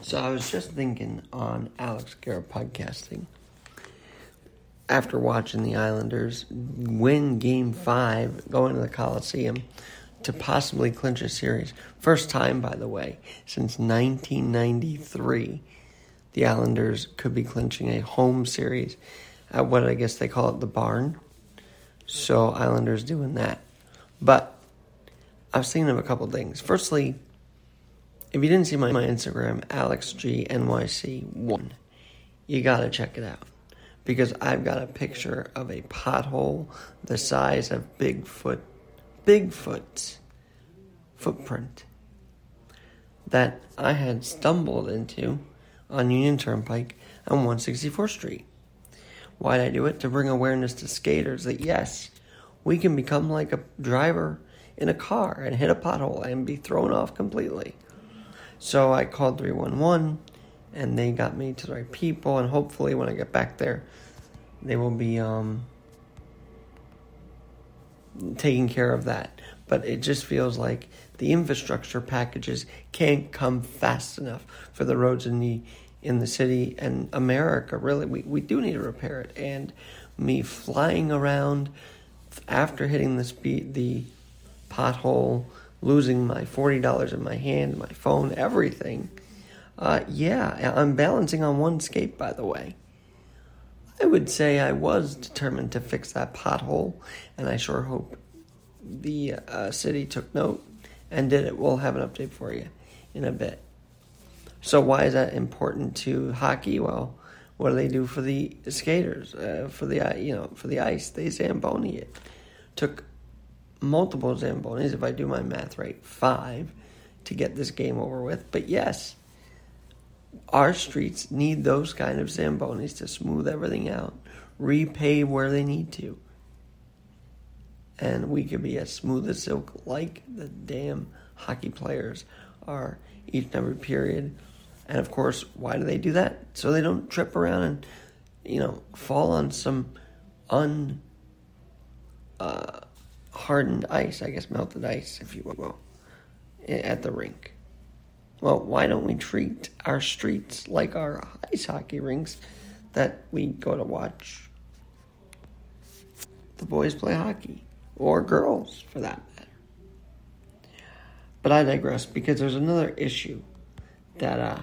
So I was just thinking on Alex Garrett podcasting after watching the Islanders win game five, going to the Coliseum to possibly clinch a series. First time, by the way, since 1993, the Islanders could be clinching a home series at what I guess they call it the barn. So, Islanders doing that. But I've seen of a couple things. Firstly, if you didn't see my, my Instagram, AlexGNYC1, you gotta check it out. Because I've got a picture of a pothole the size of Bigfoot, Bigfoot's footprint that I had stumbled into on Union Turnpike on 164th Street. Why'd I do it? To bring awareness to skaters that yes, we can become like a driver in a car and hit a pothole and be thrown off completely. So I called 311 and they got me to the right people and hopefully when I get back there they will be um, taking care of that. But it just feels like the infrastructure packages can't come fast enough for the roads in the in the city and America. Really, we, we do need to repair it. And me flying around after hitting the speed the pothole losing my $40 in my hand, my phone, everything. Uh, yeah, I'm balancing on one skate, by the way. I would say I was determined to fix that pothole, and I sure hope the uh, city took note and did it. We'll have an update for you in a bit. So, why is that important to hockey? Well, what do they do for the skaters? Uh, for the you know for the ice, they zamboni it. Took multiple Zambonis, if I do my math right, five to get this game over with. But yes, our streets need those kind of Zambonis to smooth everything out, repave where they need to. And we can be as smooth as silk like the damn hockey players are each and every period. And of course, why do they do that? So they don't trip around and, you know, fall on some un. Uh, hardened ice, I guess melted ice, if you will, at the rink. Well, why don't we treat our streets like our ice hockey rinks that we go to watch the boys play hockey, or girls for that matter? But I digress because there's another issue that uh,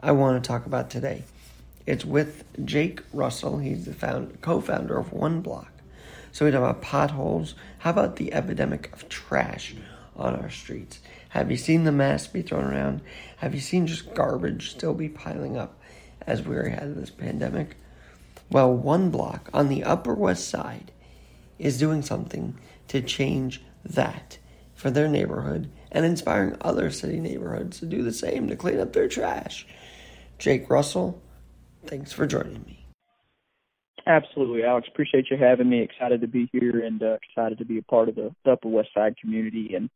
I want to talk about today. It's with Jake Russell. He's the found, co-founder of One Block. So we talk about potholes. How about the epidemic of trash on our streets? Have you seen the mass be thrown around? Have you seen just garbage still be piling up as we're ahead of this pandemic? Well, one block on the Upper West Side is doing something to change that for their neighborhood and inspiring other city neighborhoods to do the same to clean up their trash. Jake Russell, thanks for joining me. Absolutely, Alex. Appreciate you having me. Excited to be here and uh, excited to be a part of the, Upper West Side community and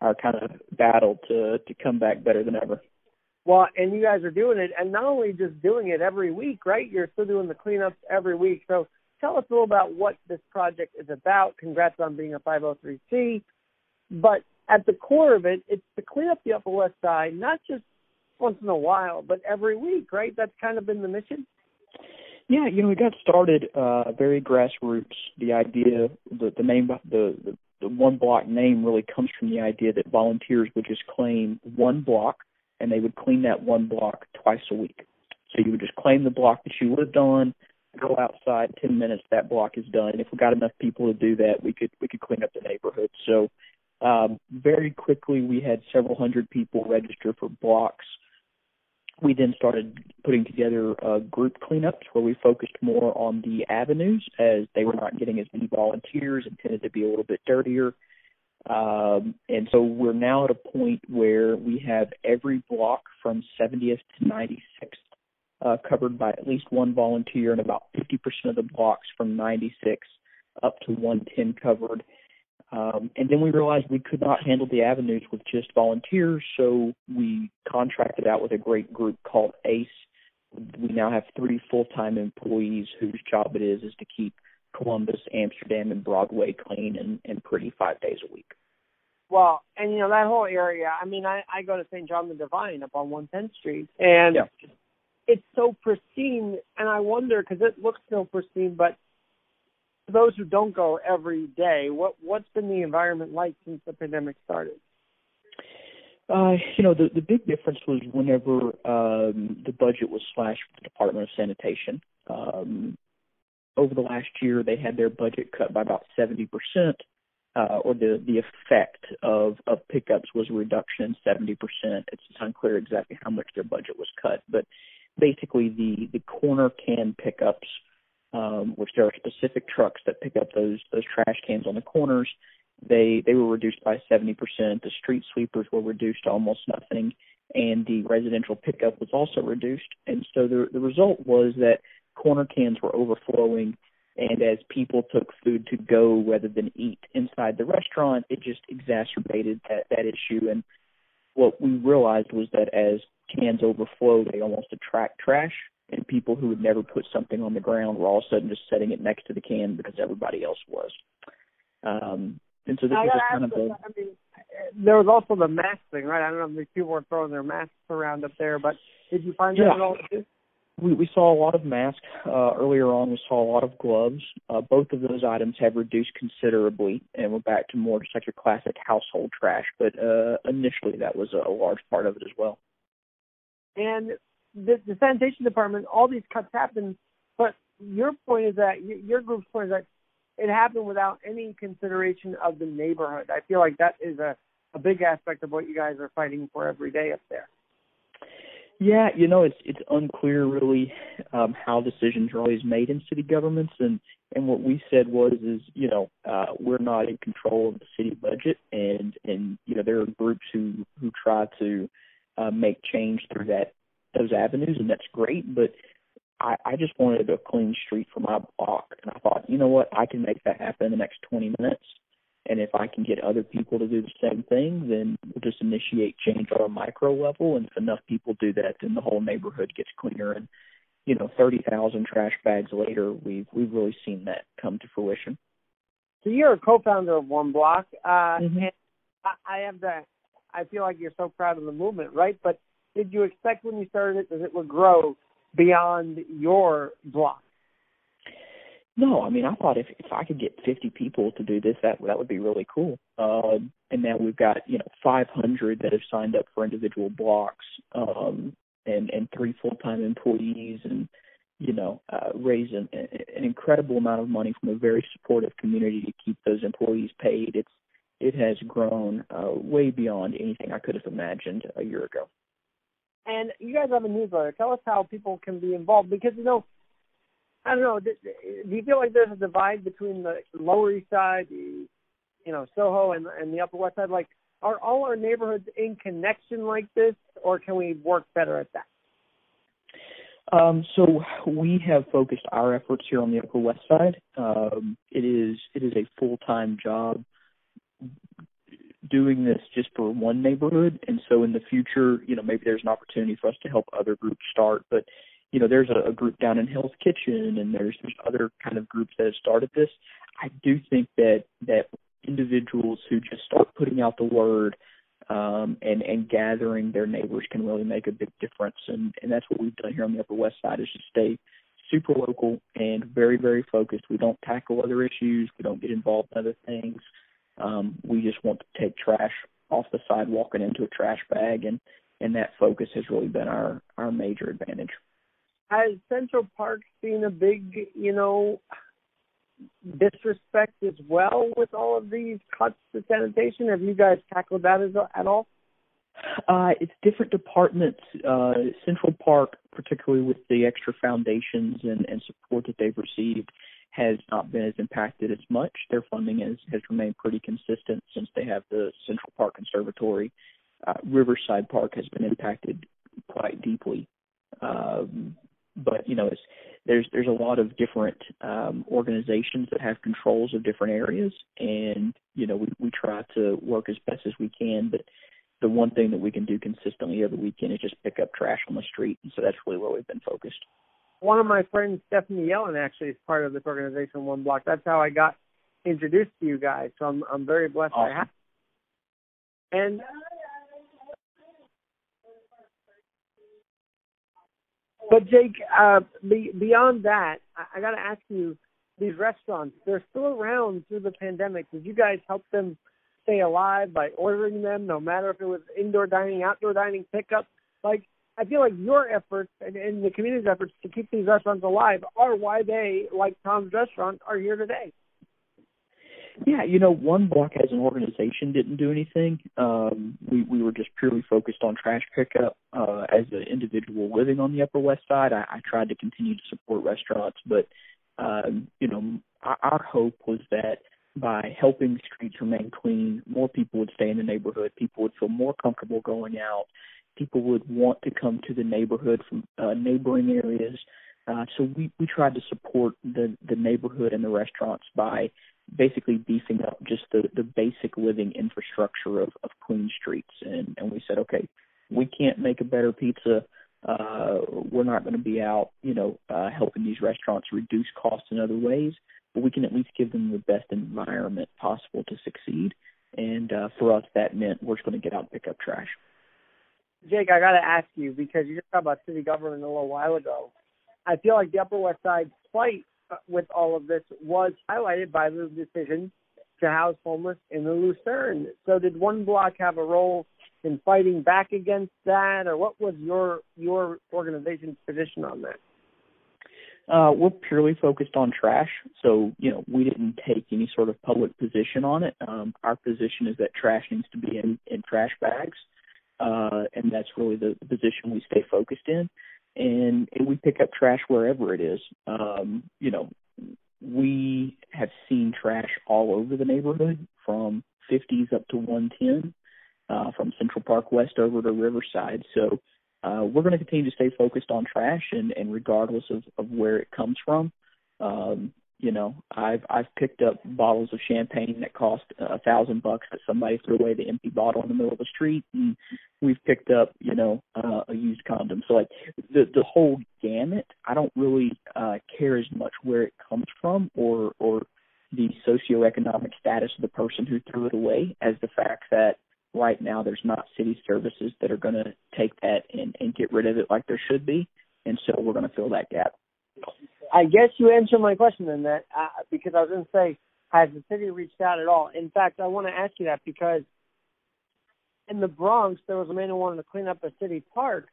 our kind of battle to to come back better than ever. Well, and you guys are doing it, and not only just doing it every week, right? You're still doing the cleanups every week. So tell us a little about what this project is about. Congrats on being a 503c. But at the core of it, it's to clean up the Upper West Side, not just once in a while, but every week, right? That's kind of been the mission. Yeah, you know, we got started uh, very grassroots. The idea, the the name, the, the the one block name really comes from the idea that volunteers would just claim one block and they would clean that one block twice a week. So you would just claim the block that you lived on, go outside, ten minutes, that block is done. And if we got enough people to do that, we could we could clean up the neighborhood. So um, very quickly, we had several hundred people register for blocks we then started putting together uh, group cleanups where we focused more on the avenues as they were not getting as many volunteers and tended to be a little bit dirtier. Um, and so we're now at a point where we have every block from 70th to 96th uh, covered by at least one volunteer, and about 50% of the blocks from 96 up to 110 covered. Um, and then we realized we could not handle the avenues with just volunteers, so we contracted out with a great group called ACE. We now have three full-time employees whose job it is is to keep Columbus, Amsterdam, and Broadway clean and, and pretty five days a week. Well, and you know that whole area. I mean, I I go to St. John the Divine up on 110th Street, and Yeah. it's so pristine. And I wonder because it looks so pristine, but for those who don't go every day, what what's been the environment like since the pandemic started? Uh, you know, the the big difference was whenever um, the budget was slashed for the Department of Sanitation. Um, over the last year, they had their budget cut by about seventy percent, uh, or the the effect of of pickups was a reduction in seventy percent. It's unclear exactly how much their budget was cut, but basically the the corner can pickups, um, which there are specific trucks that pick up those those trash cans on the corners they they were reduced by 70%. The street sweepers were reduced to almost nothing, and the residential pickup was also reduced. And so the the result was that corner cans were overflowing, and as people took food to go rather than eat inside the restaurant, it just exacerbated that that issue. And what we realized was that as cans overflow, they almost attract trash, and people who would never put something on the ground were all of a sudden just setting it next to the can because everybody else was. Um, and so this I is kind of this, I mean, there was also the mask thing, right? I don't know if these people were throwing their masks around up there, but did you find that at all? too? we, we saw a lot of masks uh, earlier on. We saw a lot of gloves. Uh, both of those items have reduced considerably, and we're back to more just like your classic household trash. But uh, initially, that was a large part of it as well. And the, the sanitation department, all these cuts happened, but your point is that your group's point is that it happened without any consideration of the neighborhood. I feel like that is a, a big aspect of what you guys are fighting for every day up there. Yeah, you know, it's it's unclear really um, how decisions are always made in city governments, and and what we said was is you know uh, we're not in control of the city budget, and and you know there are groups who who try to uh, make change through that those avenues, and that's great, but I, I just wanted a clean street for my block, and I thought, you know what, I can make that happen in the next 20 minutes. And if I can get other people to do the same thing, then we'll just initiate change on a micro level. And if enough people do that, then the whole neighborhood gets cleaner. And you know, 30,000 trash bags later, we've we've really seen that come to fruition. So you're a co-founder of One Block, uh, Mhm. and I, I have the. I feel like you're so proud of the movement, right? But did you expect when you started it that it would grow beyond your block? No, I mean, I thought if if I could get 50 people to do this, that that would be really cool. Um, and now we've got you know 500 that have signed up for individual blocks, um, and and three full-time employees, and you know, uh, raise an, an incredible amount of money from a very supportive community to keep those employees paid. It's it has grown uh, way beyond anything I could have imagined a year ago. And you guys have a newsletter. Tell us how people can be involved because you know, I don't know. Do, you feel like there's a divide between the Lower East Side, you know, Soho, and and the Upper West Side? Like, are all our neighborhoods in connection like this, or can we work better at that? Um, so we have focused our efforts here on the Upper West Side. Um, it is it is a full time job doing this just for one neighborhood, and so in the future, you know, maybe there's an opportunity for us to help other groups start. But you know, there's a, a group down in Hell's Kitchen, and there's there's other kind of groups that have started this. I do think that that individuals who just start putting out the word um, and and gathering their neighbors can really make a big difference. And and that's what we've done here on the Upper West Side is to stay super local and very very focused. We don't tackle other issues. We don't get involved in other things. Um, we just want to take trash off the sidewalk and into a trash bag, and and that focus has really been our our major advantage. Has Central Park seen a big, you know, disrespect as well with all of these cuts to sanitation? Have you guys tackled that as, at all? Uh, it's different departments. Uh, Central Park, particularly with the extra foundations and, and support that they've received, has not been as impacted as much. Their funding has, has remained pretty consistent since they have the Central Park Conservatory. Uh, Riverside Park has been impacted quite deeply. Um, but you know, it's, there's there's a lot of different um, organizations that have controls of different areas, and you know, we we try to work as best as we can, but the one thing that we can do consistently every weekend is just pick up trash on the street, and so that's really where we've been focused. One of my friends, Stephanie Yellen, actually is part of this organization, One Block. That's how I got introduced to you guys. So I'm I'm very blessed. Awesome. I have. And but Jake, uh, be, beyond that, I, I got to ask you: these restaurants, they're still around through the pandemic. Did you guys help them stay alive by ordering them, no matter if it was indoor dining, outdoor dining, pickup? Like, I feel like your efforts and, and the community's efforts to keep these restaurants alive are why they, like Tom's Restaurant, are here today. Yeah, you know, one block as an organization didn't do anything. Um, we we were just purely focused on trash pickup. Uh, as an individual living on the Upper West Side, I, I tried to continue to support restaurants, but um, you know, our, our hope was that by helping streets remain clean, more people would stay in the neighborhood. People would feel more comfortable going out. People would want to come to the neighborhood from uh, neighboring areas. Uh, so we, we tried to support the, the neighborhood and the restaurants by basically beefing up just the, the basic living infrastructure of, of clean streets. And, and we said, okay, we can't make a better pizza. Uh, we're not going to be out, you know, uh, helping these restaurants reduce costs in other ways, but we can at least give them the best environment possible to succeed. And uh, for us, that meant we're just going to get out and pick up trash. Jake, I got to ask you because you just talked about city government a little while ago. I feel like the Upper West Side plight with all of this was highlighted by the decision to house homeless in the Lucerne. So, did one block have a role in fighting back against that, or what was your your organization's position on that? Uh, we're purely focused on trash, so you know we didn't take any sort of public position on it. Um, our position is that trash needs to be in, in trash bags, uh, and that's really the, the position we stay focused in and, and we pick up trash wherever it is. Um, you know, we have seen trash all over the neighborhood from 50s up to 110, uh, from Central Park West over to Riverside. So uh, we're going to continue to stay focused on trash, and, and regardless of, of where it comes from, um, you know, I've I've picked up bottles of champagne that cost a thousand bucks that somebody threw away the empty bottle in the middle of the street, and we've picked up, you know, uh, a used condom. So like the the whole gamut. I don't really uh, care as much where it comes from or or the socioeconomic status of the person who threw it away as the fact that right now there's not city services that are going to take that and, and get rid of it like there should be, and so we're going to fill that gap. I guess you answered my question then that uh, because I was going to say, has the city reached out at all? In fact, I want to ask you that because in the Bronx there was a man who wanted to clean up a city park,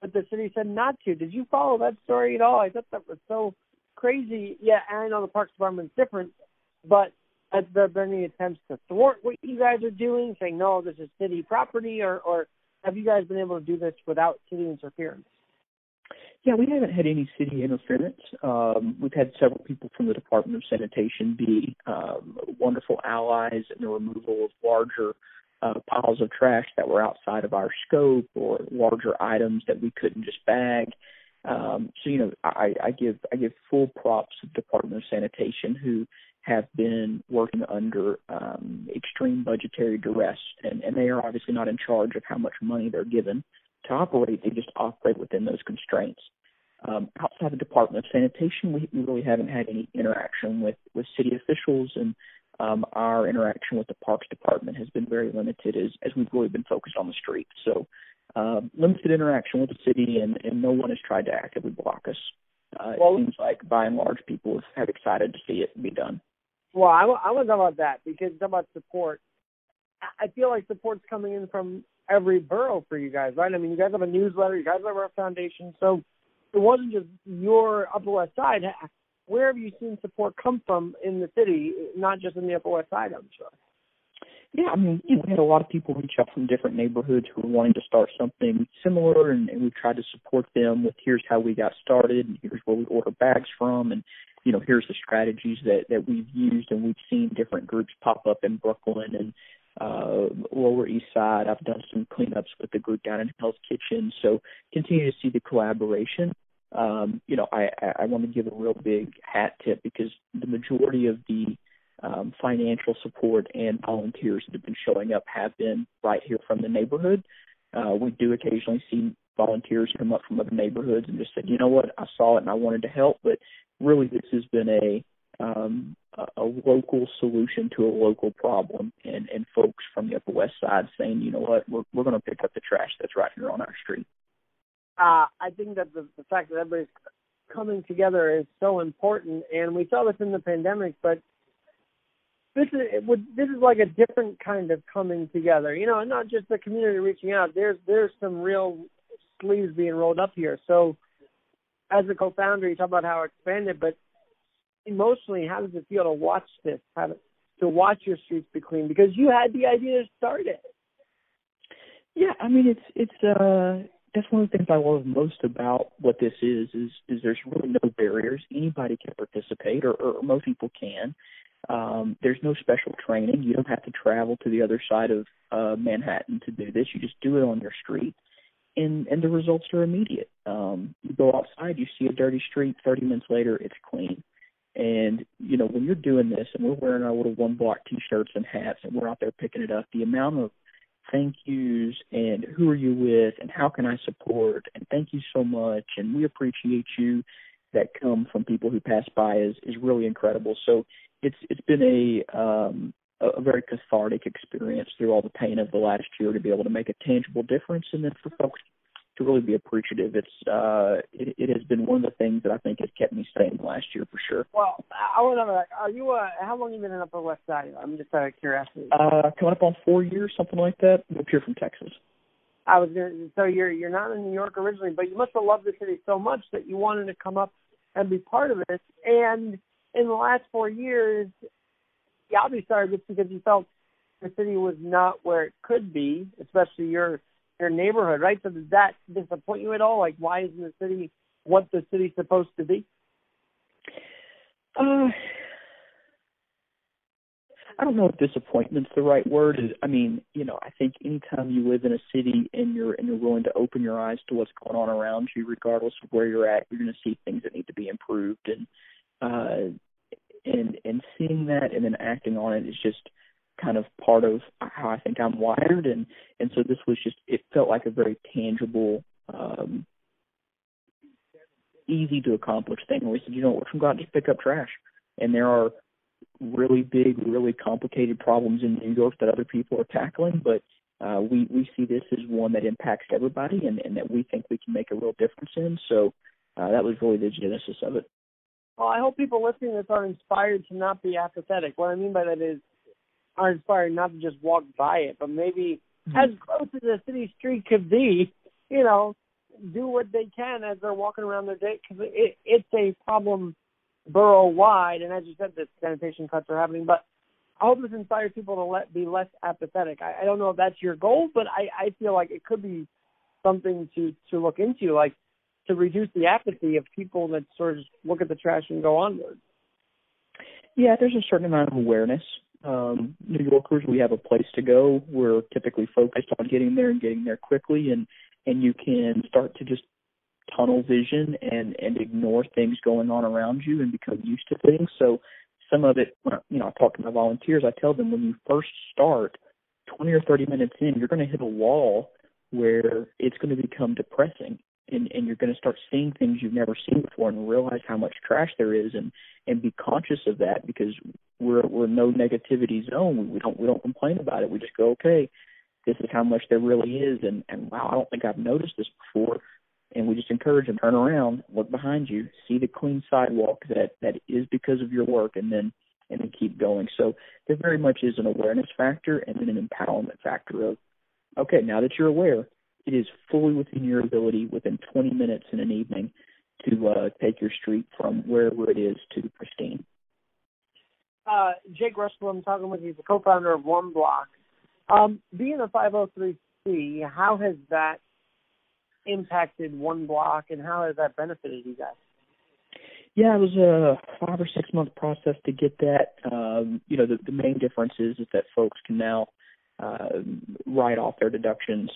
but the city said not to. Did you follow that story at all? I thought that was so crazy. Yeah, I know the Parks Department's different, but has there been any attempts to thwart what you guys are doing, saying no, this is city property, or or have you guys been able to do this without city interference? Yeah, we haven't had any city interference. Um, we've had several people from the Department of Sanitation be um, wonderful allies in the removal of larger uh, piles of trash that were outside of our scope or larger items that we couldn't just bag. Um, so you know, I, I give I give full props to the Department of Sanitation who have been working under um, extreme budgetary duress, and, and they are obviously not in charge of how much money they're given to operate. They just operate within those constraints. Um, outside the Department of Sanitation, we, we really haven't had any interaction with, with city officials, and um, our interaction with the Parks Department has been very limited as, as we've really been focused on the street. So, uh, limited interaction with the city, and, and no one has tried to actively block us. Uh, well, it seems like by and large people have, excited to see it be done. Well, I, I want to talk about that because talk about support. I feel like support's coming in from every borough for you guys, right? I mean, you guys have a newsletter, you guys have a foundation, so it wasn't just your Upper West Side. Where have you seen support come from in the city, not just in the Upper West Side? I'm sure. Yeah, I mean, you know, we had a lot of people reach out from different neighborhoods who were wanting to start something similar, and, and we tried to support them with here's how we got started, and here's where we order bags from, and you know, here's the strategies that that we've used, and we've seen different groups pop up in Brooklyn and uh, Lower East Side. I've done some cleanups with the group down in Hell's Kitchen. So continue to see the collaboration. Um, you know, I, I want to give a real big hat tip because the majority of the um, financial support and volunteers that have been showing up have been right here from the neighborhood. Uh, we do occasionally see volunteers come up from other neighborhoods and just said, you know what, I saw it and I wanted to help, but really this has been a um, a, local solution to a local problem, and and folks from the Upper West Side saying, you know what, we're we're going to pick up the trash that's right here on our street. Uh, I think that the, the fact that everybody's coming together is so important, and we saw this in the pandemic, but this is it would this is like a different kind of coming together. You know, and not just the community reaching out. There's there's some real sleeves being rolled up here. So, as a co-founder, you talk about how expanded, but emotionally, how does it feel to watch this? To, to watch your streets be clean because you had the idea to start it. Yeah, I mean it's it's uh that's one of the things I love most about what this is is is there's really no barriers. Anybody can participate, or, or most people can. Um, there's no special training. You don't have to travel to the other side of uh, Manhattan to do this. You just do it on your street, and and the results are immediate. Um, you go outside, you see a dirty street. Thirty minutes later, it's clean. And you know when you're doing this, and we're wearing our little one block T-shirts and hats, and we're out there picking it up, the amount of thank yous and who are you with and how can I support and thank you so much and we appreciate you that come from people who pass by is is really incredible. So it's it's been a um, a very cathartic experience through all the pain of the last year to be able to make a tangible difference, and then for folks to really be appreciative. It's uh, it, it has been one of the things that I think has kept me sane last year for sure. Well, I want to know, are you uh, how long you been in Upper West Side? I'm just out of curiosity. Uh, coming up on four years, something like that. I'm up here from Texas. I was gonna, so you're you're not in New York originally, but you must have loved the city so much that you wanted to come up and be part of it. And in the last four years, you obviously started just because you felt the city was not where it could be, especially your your neighborhood, right? So does that disappoint you at all? Like, why isn't the city what the city's supposed to be? Uh, I don't know if disappointment's the right word. I mean, you know, I think anytime you live in a city and you're and you're willing to open your eyes to what's going on around you, regardless of where you're at, you're going to see things that need to be improved. And uh, and and seeing that and then acting on it is just kind of part of how I think I'm wired and and so this was just it felt like a very tangible um easy to accomplish thing where we said, you know, we're going to just pick up trash. And there are really big, really complicated problems in New York that other people are tackling, but uh, we we see this as one that impacts everybody and, and that we think we can make a real difference in. So uh, that was really the genesis of it. Well, I hope people listening to this are inspired to not be apathetic. What I mean by that is are inspired not to just walk by it, but maybe mm-hmm. as close as a city street could be, you know, do what they can as they're walking around their day because it, it's a problem borough wide. And as you said, the sanitation cuts are happening, but I hope this inspires people to let be less apathetic. I, I don't know if that's your goal, but I, I feel like it could be something to to look into. Like to reduce the apathy of people that sort of look at the trash and go onward. Yeah, there's a certain amount of awareness. Um, New Yorkers, we have a place to go. We're typically focused on getting there and getting there quickly, and and you can start to just tunnel vision and and ignore things going on around you and become used to things. So some of it, you know, I talk to my volunteers. I tell them when you first start, 20 or 30 minutes in, you're going to hit a wall where it's going to become depressing and, and you're going to start seeing things you've never seen before and realize how much trash there is and and be conscious of that because we're we're no negativity zone. We don't we don't complain about it. We just go okay this is how much there really is. And and wow I don't think I've noticed this before. And we just encourage them turn around look behind you see the clean sidewalk that that is because of your work and then and then keep going. So there very much is an awareness factor and then an empowerment factor of okay now that you're aware it is fully within your ability within 20 minutes in an evening to uh, take your street from wherever it is to pristine. Uh, Jake Russell, I'm talking with you, the co-founder of One Block. Um, being a 503c, how has that impacted One Block, and how has that benefited you guys? Yeah, it was a five or six month process to get that. Um, you know, the, the main difference is, is that folks can now uh, write off their deductions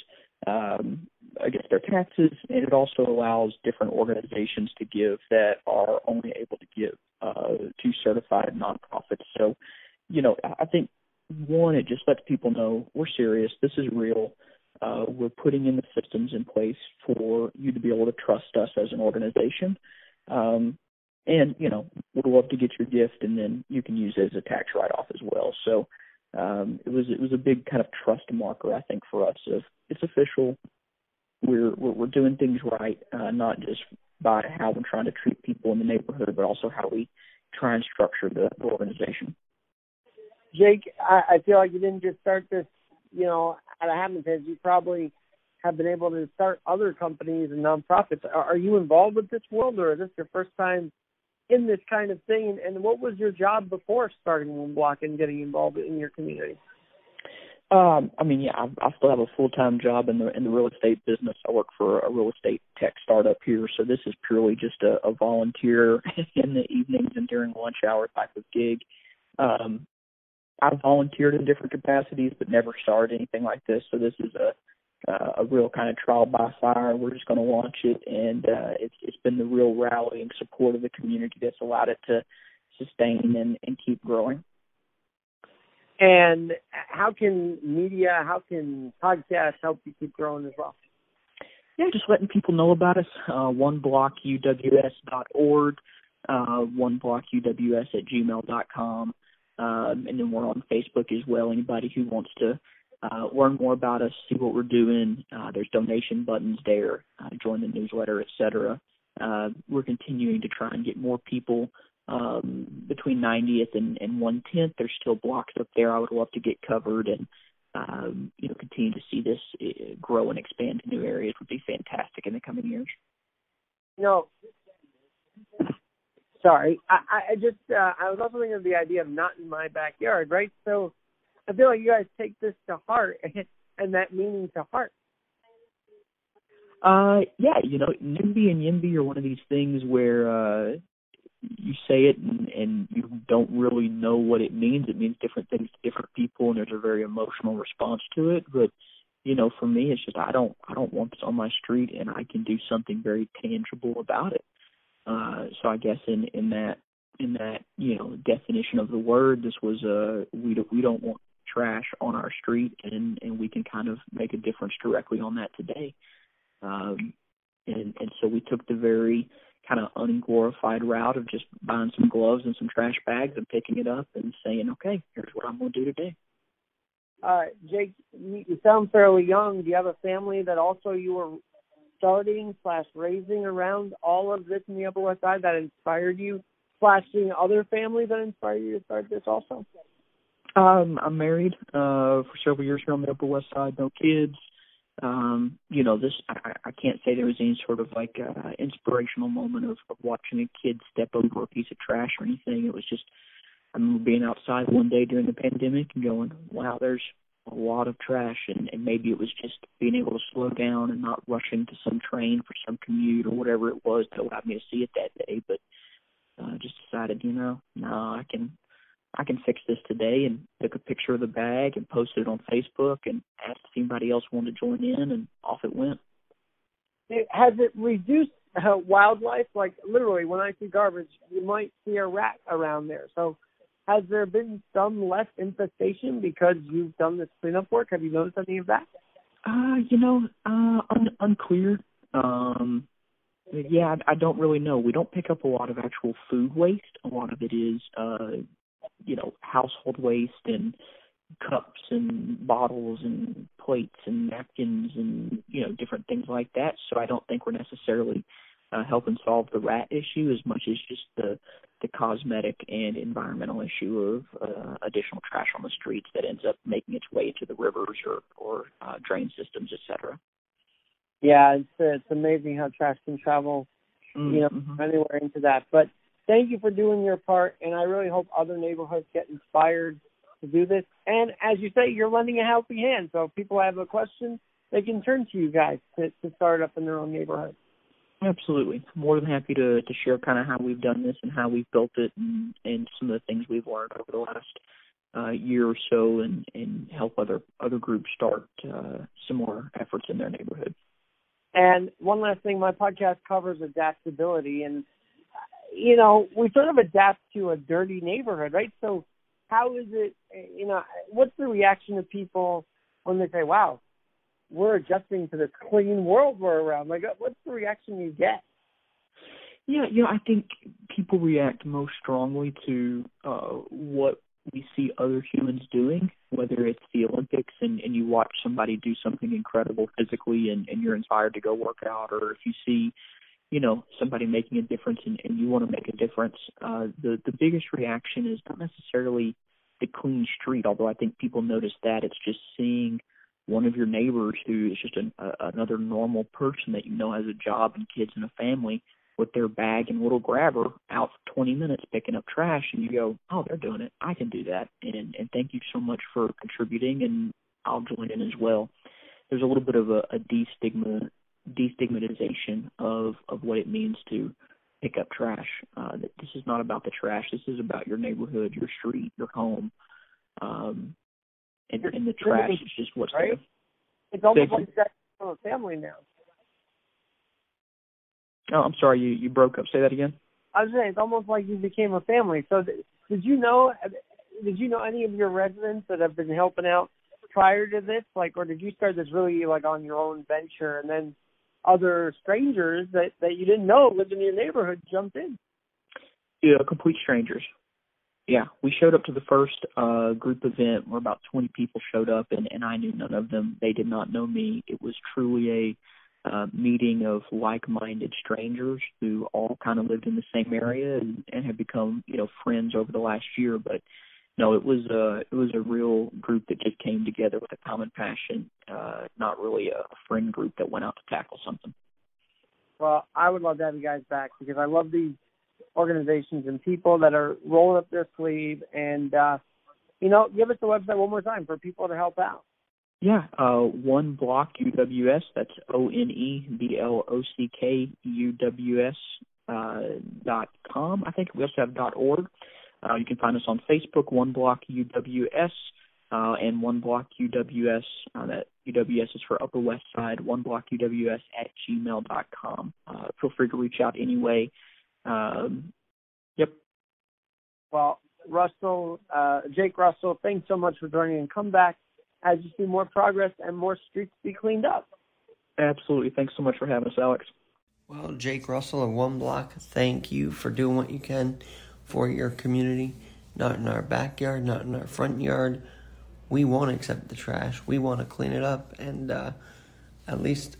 um, against their taxes, and it also allows different organizations to give that are only able to give uh, to certified nonprofits. So, you know, I think one, it just lets people know we're serious. This is real. Uh, we're putting in the systems in place for you to be able to trust us as an organization. Um, and you know would love to get your gift, and then you can use it as a tax write off as well. So um, it was it was a big kind of trust marker, I think, for us. Of it's official, we're we're, doing things right, uh, not just by how we're trying to treat people in the neighborhood, but also how we try and structure the, the organization. Jake, I, I feel like you didn't just start this, you know, out of happenstance. You probably have been able to start other companies and nonprofits. Are, are you involved with this world, or is this your first time in this kind of thing? And what was your job before starting One Block and getting involved in your community? Um, I mean, yeah, I, I still have a full time job in the in the real estate business. I work for a real estate tech startup here, so this is purely just a, a volunteer in the evenings and during lunch hour type of gig. Um, I've volunteered in different capacities, but never started anything like this. So this is a uh, a real kind of trial by fire. We're just going to launch it, and uh, it's it's been the real rallying support of the community that's allowed it to sustain and, and keep growing. And how can media, how can podcasts help you keep growing as well? Yeah, just letting people know about us. Uh, oneblockuws.org, uh, oneblockuws at gmail.com. Um, and then we're on Facebook as well. Anybody who wants to uh, learn more about us, see what we're doing, uh, there's donation buttons there, uh, join the newsletter, etc. Uh, we're continuing to try and get more people um, between 90th and, and 110th. There's still blocks up there I would love to get covered and um, you know continue to see this uh, grow and expand to new areas would be fantastic in the coming years. No, sorry, I, I just uh, I was also thinking of the idea of not in my backyard, right? So I feel like you guys take this to heart and that meaning to heart. Uh, yeah, you know, NIMBY and YIMBY are one of these things where uh, you say it and, and you don't really know what it means. It means different things to different people, and there's a very emotional response to it. But you know, for me, it's just I don't I don't want this on my street, and I can do something very tangible about it. Uh, so I guess in in that in that you know definition of the word, this was a uh, we don't we don't want trash on our street, and and we can kind of make a difference directly on that today. Um, and and so we took the very kind of unglorified route of just buying some gloves and some trash bags and picking it up and saying, okay, here's what I'm going to do today. All right, Jake, you sound fairly young. Do you have a family that also you were starting slash raising around all of this in the Upper West Side that inspired you, slash seeing other families that inspired you to start this also? Um, I'm married uh, for several years here on the Upper West Side, no kids um, you know, this I, I can't say there was any sort of like uh, inspirational moment of, of watching a kid step over a piece of trash or anything. It was just I remember being outside one day during the pandemic and going, "Wow, there's a lot of trash," and, and maybe it was just being able to slow down and not rushing to some train for some commute or whatever it was that allowed me to see it that day. But uh, just decided, you know, no, I can I can fix this today and took a picture of the bag and posted it on Facebook and asked if anybody else wanted to join in and off it went. Has it reduced uh, wildlife? Like literally, when I see garbage, you might see a rat around there. So, has there been some less infestation because you've done this cleanup work? Have you noticed any of that? Uh, you know, uh, un- unclear. Um, yeah, I, I don't really know. We don't pick up a lot of actual food waste. A lot of it is uh you know household waste and cups and bottles and plates and napkins and you know different things like that. So I don't think we're necessarily uh, helping solve the rat issue as much as just the the cosmetic and environmental issue of uh, additional trash on the streets that ends up making its way to the rivers or or uh, drain systems, etc. Yeah, it's it's amazing how trash can travel, mm-hmm. you know, mm-hmm. anywhere into that. But thank you for doing your part, and I really hope other neighborhoods get inspired to do this. And as you say, you're lending a helping hand. So if people have a question, they can turn to you guys to, to start up in their own neighborhood. Absolutely. More than happy to, to share kind of how we've done this and how we've built it and, and some of the things we've learned over the last uh, year or so and, and help other other groups start uh, similar efforts in their neighborhood. And one last thing, my podcast covers adaptability, and you know, we sort of adapt to a dirty neighborhood, right? So how is it, you know, what's the reaction of people when they say, wow, we're adjusting to this clean world we're around? Like, what's the reaction you get? Yeah, you know, I think people react most strongly to uh, what we see other humans doing, whether it's the Olympics and, and you watch somebody do something incredible physically and, and you're inspired to go work out, or if you see, you know, somebody making a difference and, and you want to make a difference. Uh, the the biggest reaction is not necessarily the clean street, although I think people notice that. It's just seeing one of your neighbors who is just an, uh, another normal person that you know has a job and kids and a family with their bag and little grabber out for 20 minutes picking up trash and you go, oh, they're doing it. I can do that. And, and thank you so much for contributing and I'll join in as well. There's a little bit of a, a destigma, destigmatization of, of what it means to pick up trash. Uh, this is not about the trash. This is about your neighborhood, your street, your home. Um, and, and the trash is just what's right? there. It's almost like you got a family now. Oh, I'm sorry, you you broke up. Say that again. I was saying it's almost like you became a family. So th- did you know? Did you know any of your residents that have been helping out prior to this? Like, or did you start this really like on your own venture, and then other strangers that that you didn't know lived in your neighborhood jumped in? Yeah, complete strangers. Yeah, we showed up to the first uh group event where about 20 people showed up, and and I knew none of them. They did not know me. It was truly a uh, meeting of like-minded strangers who all kind of lived in the same area and, and have become you know friends over the last year. But no, it was a it was a real group that just came together with a common passion, uh, not really a friend group that went out to tackle something. Well, I would love to have you guys back because I love these organizations and people that are rolling up their sleeve and uh you know, give us the website one more time for people to help out. Yeah, uh, one block UWS. That's O N E B L O C K U W S uh, dot com. I think we also have dot org. Uh, you can find us on Facebook, One Block UWS, uh, and One Block UWS. Uh, that UWS is for Upper West Side. One Block UWS at gmail dot com. Uh, feel free to reach out anyway. Um, yep. Well, Russell, uh, Jake Russell, thanks so much for joining and come back as you see more progress and more streets be cleaned up. Absolutely. Thanks so much for having us, Alex. Well, Jake Russell of One Block, thank you for doing what you can for your community. Not in our backyard, not in our front yard. We won't accept the trash. We want to clean it up, and uh, at least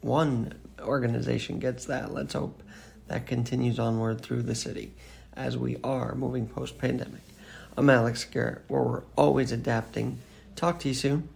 one organization gets that. Let's hope that continues onward through the city as we are moving post pandemic. I'm Alex Garrett, where we're always adapting Talk to you soon.